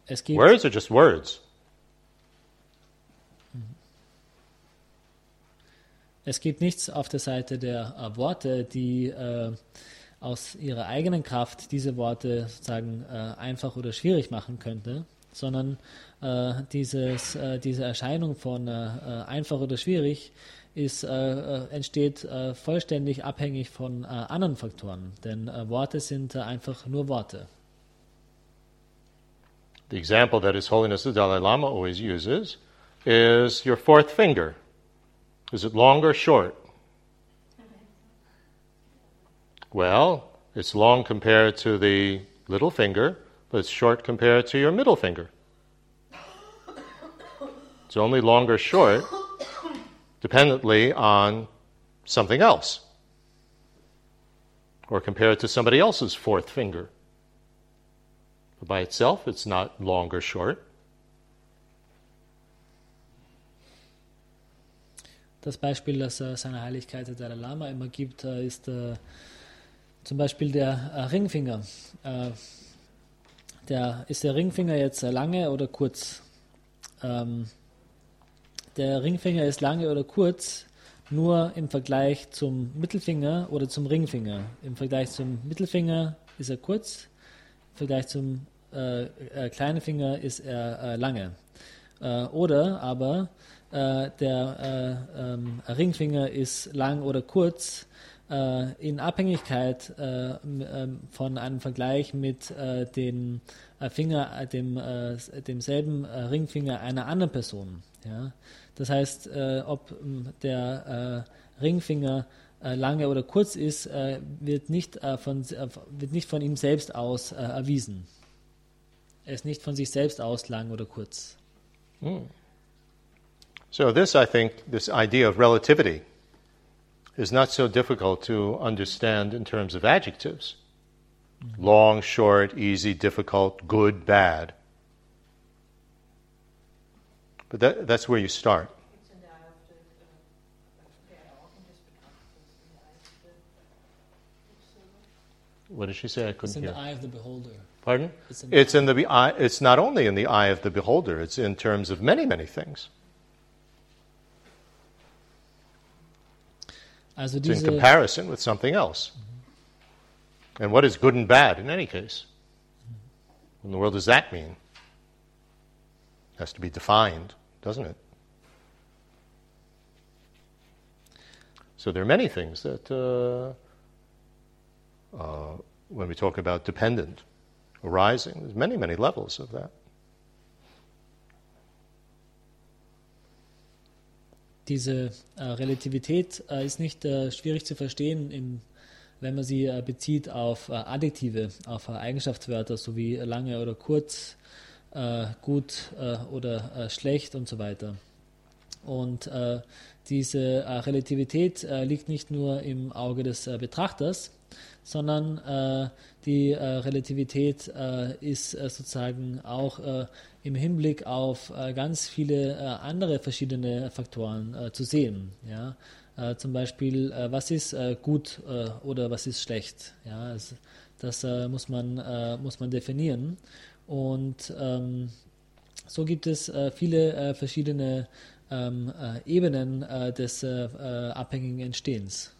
Es gibt, Words are just words. Es gibt nichts auf der Seite der äh, Worte, die äh, aus ihrer eigenen Kraft diese Worte sozusagen äh, einfach oder schwierig machen könnte, sondern äh, dieses, äh, diese Erscheinung von äh, einfach oder schwierig ist, entsteht vollständig abhängig von anderen Faktoren, denn Worte sind einfach nur Worte. The example that His Holiness the Dalai Lama always uses is your fourth finger. Is it long or short? Well, it's long compared to the little finger, but it's short compared to your middle finger. It's only long or short dependently on something else or compared to somebody else's fourth finger. But by itself, it's not long or short. Das Beispiel, das äh, seine Heiligkeit der Dalai Lama immer gibt, äh, ist äh, zum Beispiel der äh, Ringfinger. Äh, der, ist der Ringfinger jetzt lange oder kurz? Ähm, der Ringfinger ist lange oder kurz nur im Vergleich zum Mittelfinger oder zum Ringfinger. Im Vergleich zum Mittelfinger ist er kurz, Vergleich zum äh, äh, kleinen Finger ist er äh, lange. Äh, oder aber äh, der äh, ähm, Ringfinger ist lang oder kurz in Abhängigkeit ähm, von einem Vergleich mit dem Finger, dem, demselben Ringfinger einer anderen Person. Ja? Das heißt, ob der Ringfinger lange oder kurz ist, äh, wird, nicht, äh, von, äh, wird nicht von ihm selbst aus erwiesen. Er ist nicht von sich selbst aus lang oder kurz. Mm. So this, I think, this idea of relativity is not so difficult to understand in terms of adjectives. Long, short, easy, difficult, good, bad. But that, that's where you start. What did she say? I couldn't It's in hear. the eye of the beholder. Pardon? It's in, It's in the eye. It's not only in the eye of the beholder. It's in terms of many, many things. also It's in comparison with something else. And what is good and bad in any case? What in the world does that mean? It has to be defined, doesn't it? So there are many things that, uh, uh, when we talk about dependent arising, there's many, many levels of that. diese äh, Relativität äh, ist nicht äh, schwierig zu verstehen, in, wenn man sie äh, bezieht auf äh, Adjektive, auf äh, Eigenschaftswörter sowie lange oder kurz, gut oder schlecht und so weiter. Und äh, diese äh, Relativität äh, liegt nicht nur im Auge des Betrachters, sondern die Relativität ist sozusagen auch im Hinblick auf ganz viele andere verschiedene Faktoren zu sehen. Ja? zum Beispiel, was ist gut oder was ist schlecht? Ja? Das, das muss, man, muss man definieren. Und ähm, so gibt es äh, viele äh, verschiedene Um, uh, ähm, äh, Ebenen äh, uh, des äh, uh, äh, abhängigen Entstehens.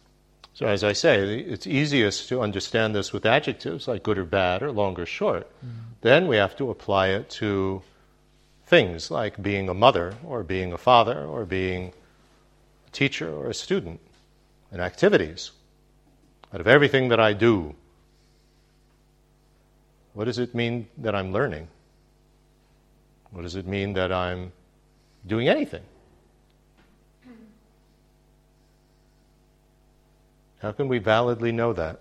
So, as I say, it's easiest to understand this with adjectives like good or bad or long or short. Mm-hmm. Then we have to apply it to things like being a mother or being a father or being a teacher or a student and activities. Out of everything that I do, what does it mean that I'm learning? What does it mean that I'm doing anything? How can we validly know that?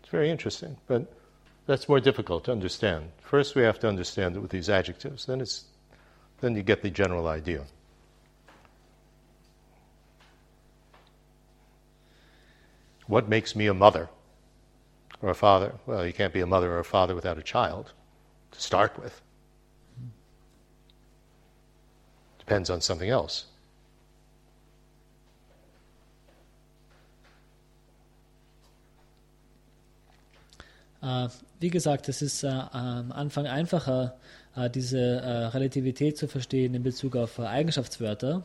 It's very interesting, but that's more difficult to understand. First, we have to understand it with these adjectives. Then, it's, then you get the general idea. What makes me a mother or a father? Well, you can't be a mother or a father without a child to start with. Depends on something else. Uh, wie gesagt, es ist uh, am Anfang einfacher, uh, diese Relativität zu verstehen in Bezug auf Eigenschaftswörter.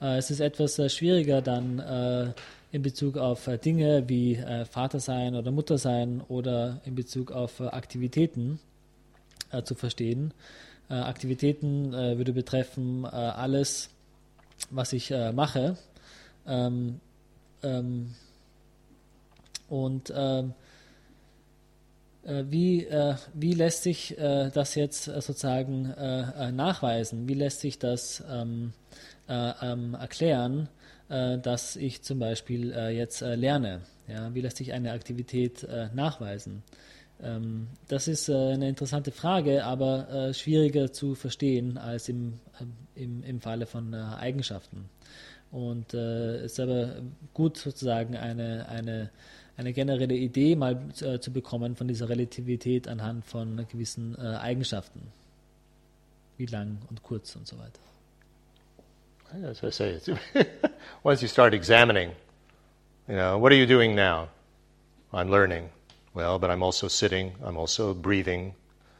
es ist etwas schwieriger dann in Bezug auf Dinge wie Vater sein oder Mutter sein oder in Bezug auf Aktivitäten zu verstehen. Äh, Aktivitäten äh, würde betreffen alles, was ich mache. Ähm, ähm, und ähm, wie, wie lässt sich das jetzt sozusagen nachweisen? Wie lässt sich das ähm, ähm, erklären? äh, dass ich zum Beispiel äh, jetzt äh, lerne. Ja? Wie lässt sich eine Aktivität äh, nachweisen? Ähm, das ist äh, eine interessante Frage, aber äh, schwieriger zu verstehen als im, im, im Falle von Eigenschaften. Und es ist aber gut sozusagen eine, eine, eine generelle Idee mal zu bekommen von dieser Relativität anhand von gewissen Eigenschaften. Wie lang und kurz und so weiter. as I say, once you start examining, you know, what are you doing now? I'm learning. Well, but I'm also sitting, I'm also breathing,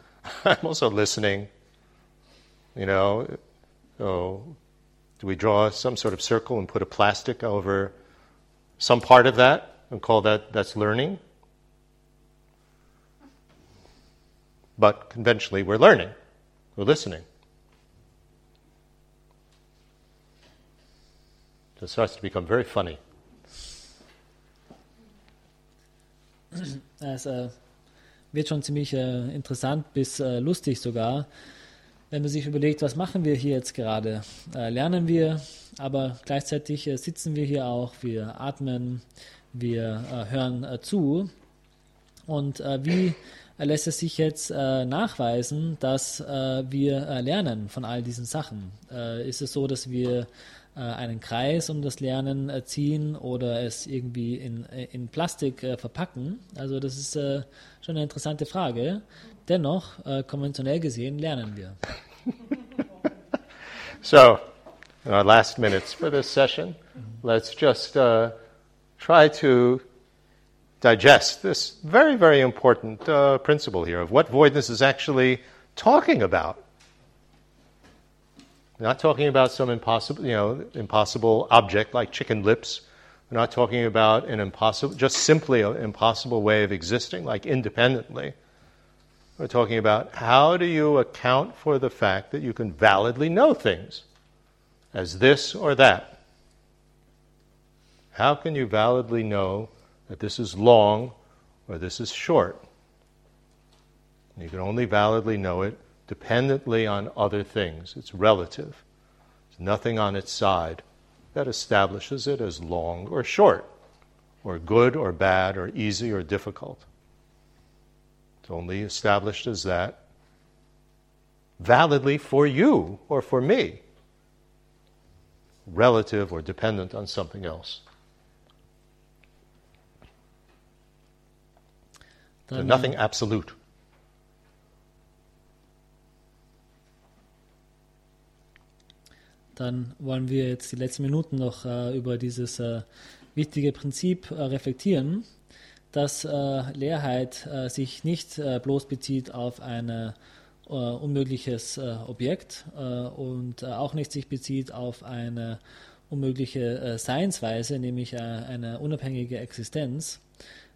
I'm also listening. You know, so do we draw some sort of circle and put a plastic over some part of that and call that that's learning? But conventionally, we're learning, we're listening. It starts to become very funny. Es äh, wird schon ziemlich äh, interessant bis äh, lustig sogar, wenn man sich überlegt, was machen wir hier jetzt gerade? Äh, lernen wir, aber gleichzeitig äh, sitzen wir hier auch, wir atmen, wir äh, hören zu. Und wie lässt es sich jetzt nachweisen, dass wir lernen von all diesen Sachen? ist es so, dass wir äh, einen Kreis um das Lernen äh, ziehen oder es irgendwie in, äh, in Plastik verpacken? Also das ist schon eine interessante Frage. Dennoch, konventionell gesehen, lernen wir. so, in our last minutes for this session, let's just uh, try to digest this very, very important uh, principle here of what voidness is actually talking about. We're not talking about some impossible, you know, impossible object like chicken lips. We're not talking about an impossible, just simply an impossible way of existing, like independently. We're talking about how do you account for the fact that you can validly know things as this or that? How can you validly know that this is long or this is short? You can only validly know it dependently on other things. It's relative. There's nothing on its side that establishes it as long or short, or good or bad, or easy or difficult. It's only established as that validly for you or for me, relative or dependent on something else. So nothing absolute. dann wollen wir jetzt die letzten Minuten noch äh, über dieses äh, wichtige Prinzip äh, reflektieren, dass äh, Leerheit äh, sich nicht äh, bloß bezieht auf ein unmögliches Objekt und auch nicht sich bezieht auf eine unmögliche Seinsweise, nämlich eine unabhängige Existenz,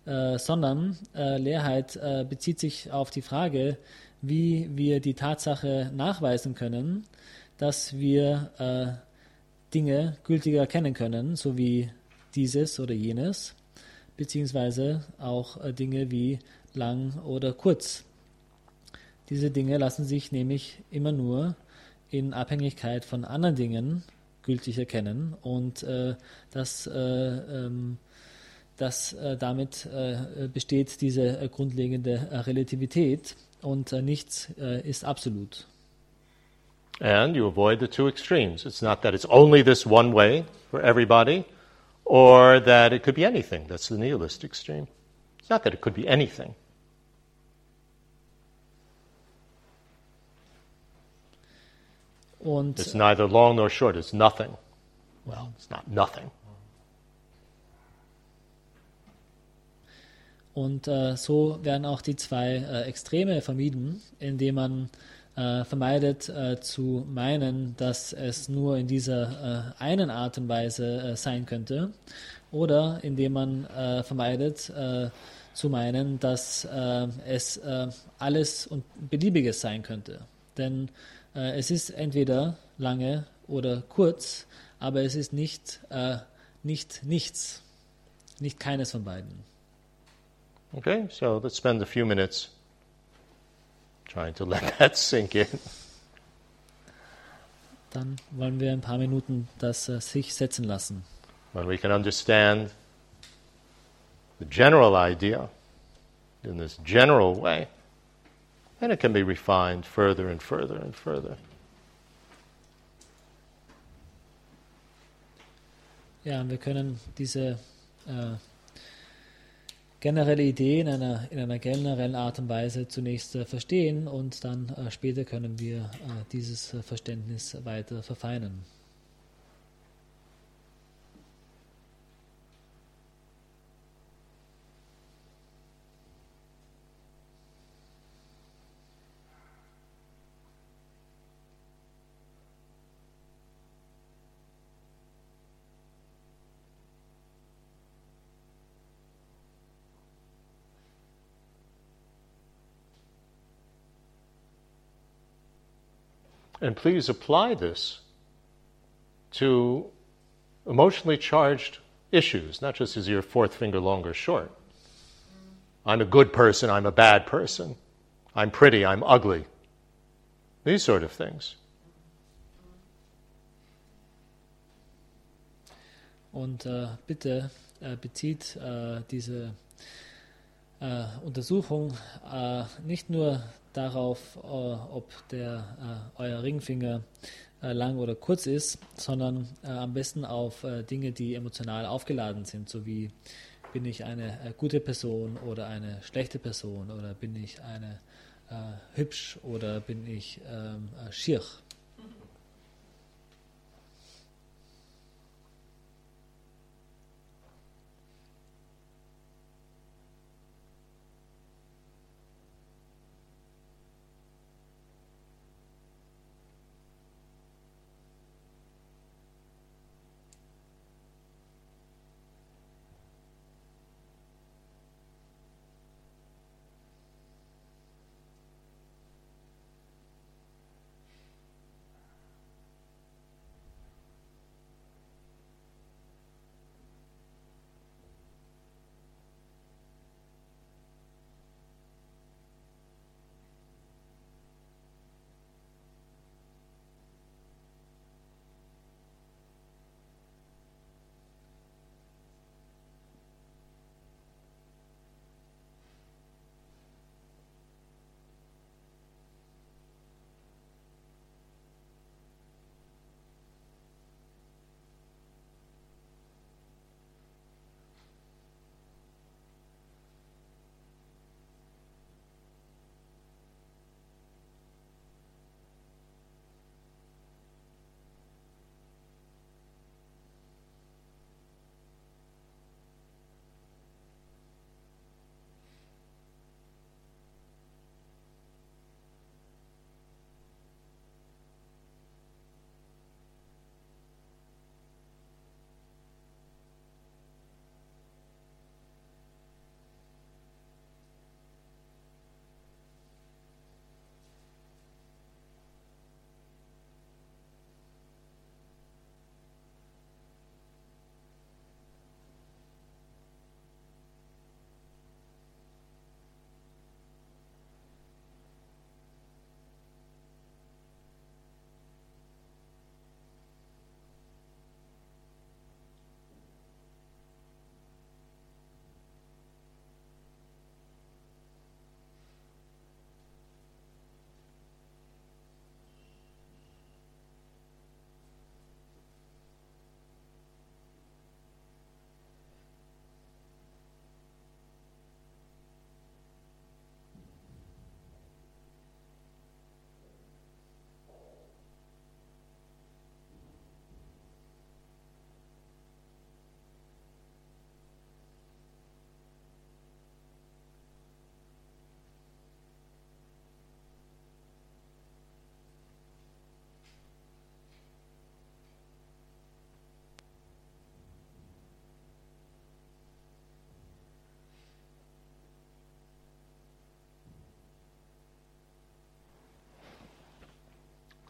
sondern Leerheit bezieht sich auf die Frage, wie wir die Tatsache nachweisen können, dass wir äh, Dinge gültiger erkennen können, so wie dieses oder jenes, beziehungsweise auch äh, Dinge wie lang oder kurz. Diese Dinge lassen sich nämlich immer nur in Abhängigkeit von anderen Dingen gültig erkennen und äh, das, äh, ähm, das äh, damit äh, besteht diese äh, grundlegende äh, Relativität und äh, nichts äh, ist absolut. and you avoid the two extremes. It's not that it's only this one way for everybody, or that it could be anything. That's the nihilist extreme. It's not that it could be anything. Und it's neither long nor short, it's nothing. Well, it's not nothing. Und äh, so werden auch die zwei äh, Extreme vermieden, indem man äh, vermeidet äh, zu meinen, dass es nur in dieser äh, einen Art und Weise äh, sein könnte, oder indem man vermeidet zu meinen, dass es alles und beliebiges sein könnte. Denn es ist entweder lange oder kurz, aber es ist nicht, nicht nichts, nicht keines von beiden. Okay, so let's spend a few minutes trying to let that sink in. Dann wollen wir ein paar Minuten das uh, sich setzen lassen. When we can understand the general idea in this general way, then it can be refined further and further and further. Ja, wir können diese äh, generelle Idee in einer, in einer generellen Art und Weise zunächst äh, verstehen und dann äh, später können wir äh, dieses äh, Verständnis weiter verfeinern. And please apply this to emotionally charged issues, not just is your fourth finger long or short. I'm a good person, I'm a bad person. I'm pretty, I'm ugly. These sort of things. Und äh, bitte äh, bezieht äh, diese äh, Untersuchung äh, nicht nur darauf, äh, ob der, äh, euer Ringfinger äh, lang oder kurz ist, sondern am besten auf Dinge, die emotional aufgeladen sind, so wie bin ich eine gute Person oder eine schlechte Person oder bin ich eine hübsch oder bin ich ähm, schier.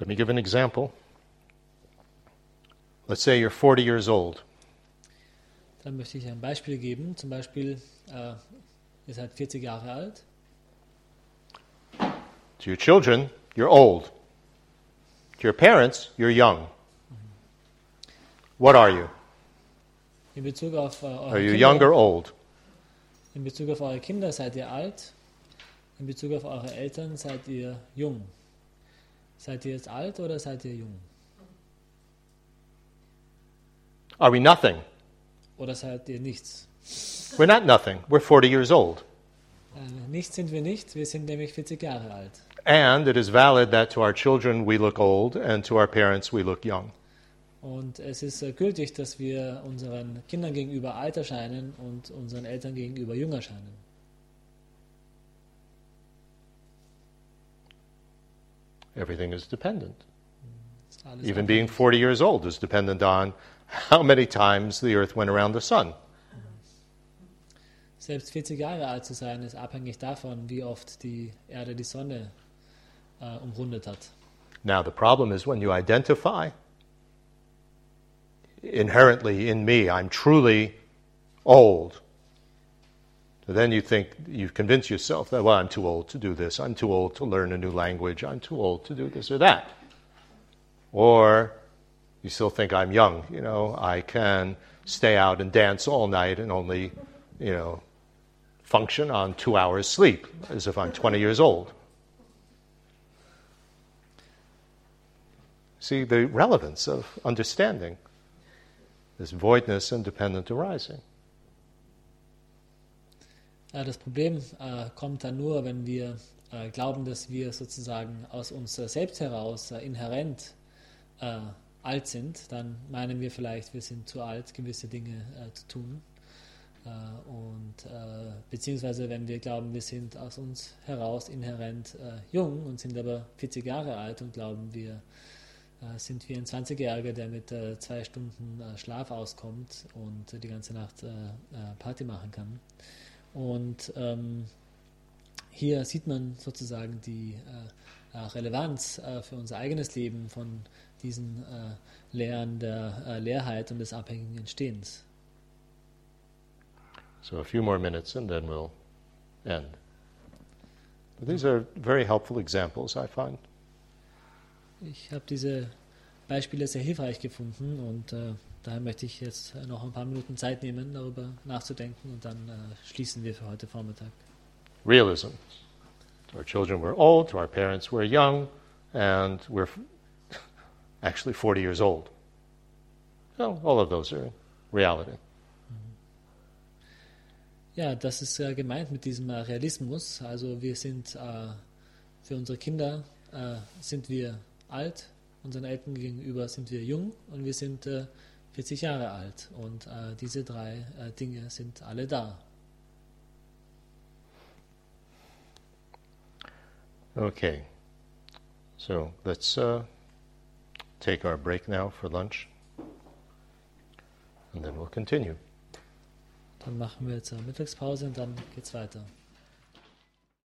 Let me give an example. Let's say you're 40 years old. Dann möchte ich ein Beispiel geben. Zum Beispiel, äh, ihr seid 40 Jahre alt. To your children, you're old. To your parents, you're young. What are you? In Bezug auf, äh, eure Are you Kinder, young or old? in Bezug auf eure Kinder seid ihr alt. In Bezug auf eure Eltern seid ihr jung. Seid ihr jetzt alt oder seid ihr jung? Are we nothing? Oder seid ihr nichts? We're not nothing. We're 40 years old. Äh, nichts sind wir nicht, wir sind nämlich 40 Jahre alt. And it is valid that to our children we look old and to our parents we look young. Und es ist äh, gültig, dass wir unseren Kindern gegenüber alt erscheinen und unseren Eltern gegenüber jung erscheinen. Everything is dependent. Das ist alles Even being 40 years old is dependent on how many times the earth went around the sun. Mhm. Selbst 40 Jahre alt zu sein, ist abhängig davon, wie oft die Erde die Sonne äh, umrundet hat. Now, the problem is when you identify inherently in me, I'm truly old. So then you think, you convince yourself that, well, I'm too old to do this. I'm too old to learn a new language. I'm too old to do this or that. Or you still think I'm young. You know, I can stay out and dance all night and only, you know, function on two hours sleep as if I'm 20 years old. See the relevance of understanding this voidness and dependent arising. Äh, das Problem äh, kommt dann nur, wenn wir äh, glauben, dass wir sozusagen aus uns selbst heraus inhärent alt sind. Dann meinen wir vielleicht, wir sind zu alt, gewisse Dinge zu tun. Und beziehungsweise wenn wir glauben, wir sind aus uns heraus inhärent jung und sind aber 40 Jahre alt und glauben, wir sind wie ein 20-Jähriger, der mit zwei Stunden Schlaf auskommt und die ganze Nacht Party machen kann. Und ähm, hier sieht man sozusagen die äh, äh, Relevanz äh, für unser eigenes Leben von diesen äh, Lehren der äh, Leerheit und des abhängigen Entstehens. So a few more minutes and then we'll end. These are very helpful examples, I find. Ich habe diese Beispiele sehr hilfreich gefunden und äh, daher möchte ich jetzt noch ein paar Minuten Zeit nehmen, darüber nachzudenken und dann äh, schließen wir für heute Vormittag. Realism. To our children, we're old. To our parents, we're young. And we're actually 40 years old. So all of those are reality. Ja, das ist äh, gemeint mit diesem äh, Realismus. Also wir sind äh, für unsere Kinder äh, sind wir alt, unseren Eltern gegenüber sind wir jung und wir sind äh, 40 Jahre alt. Und äh, diese drei äh, Dinge sind alle da. Okay. So let's uh, take our break now for lunch. And then we'll continue. Dann machen wir jetzt eine Mittagspause und dann geht's weiter.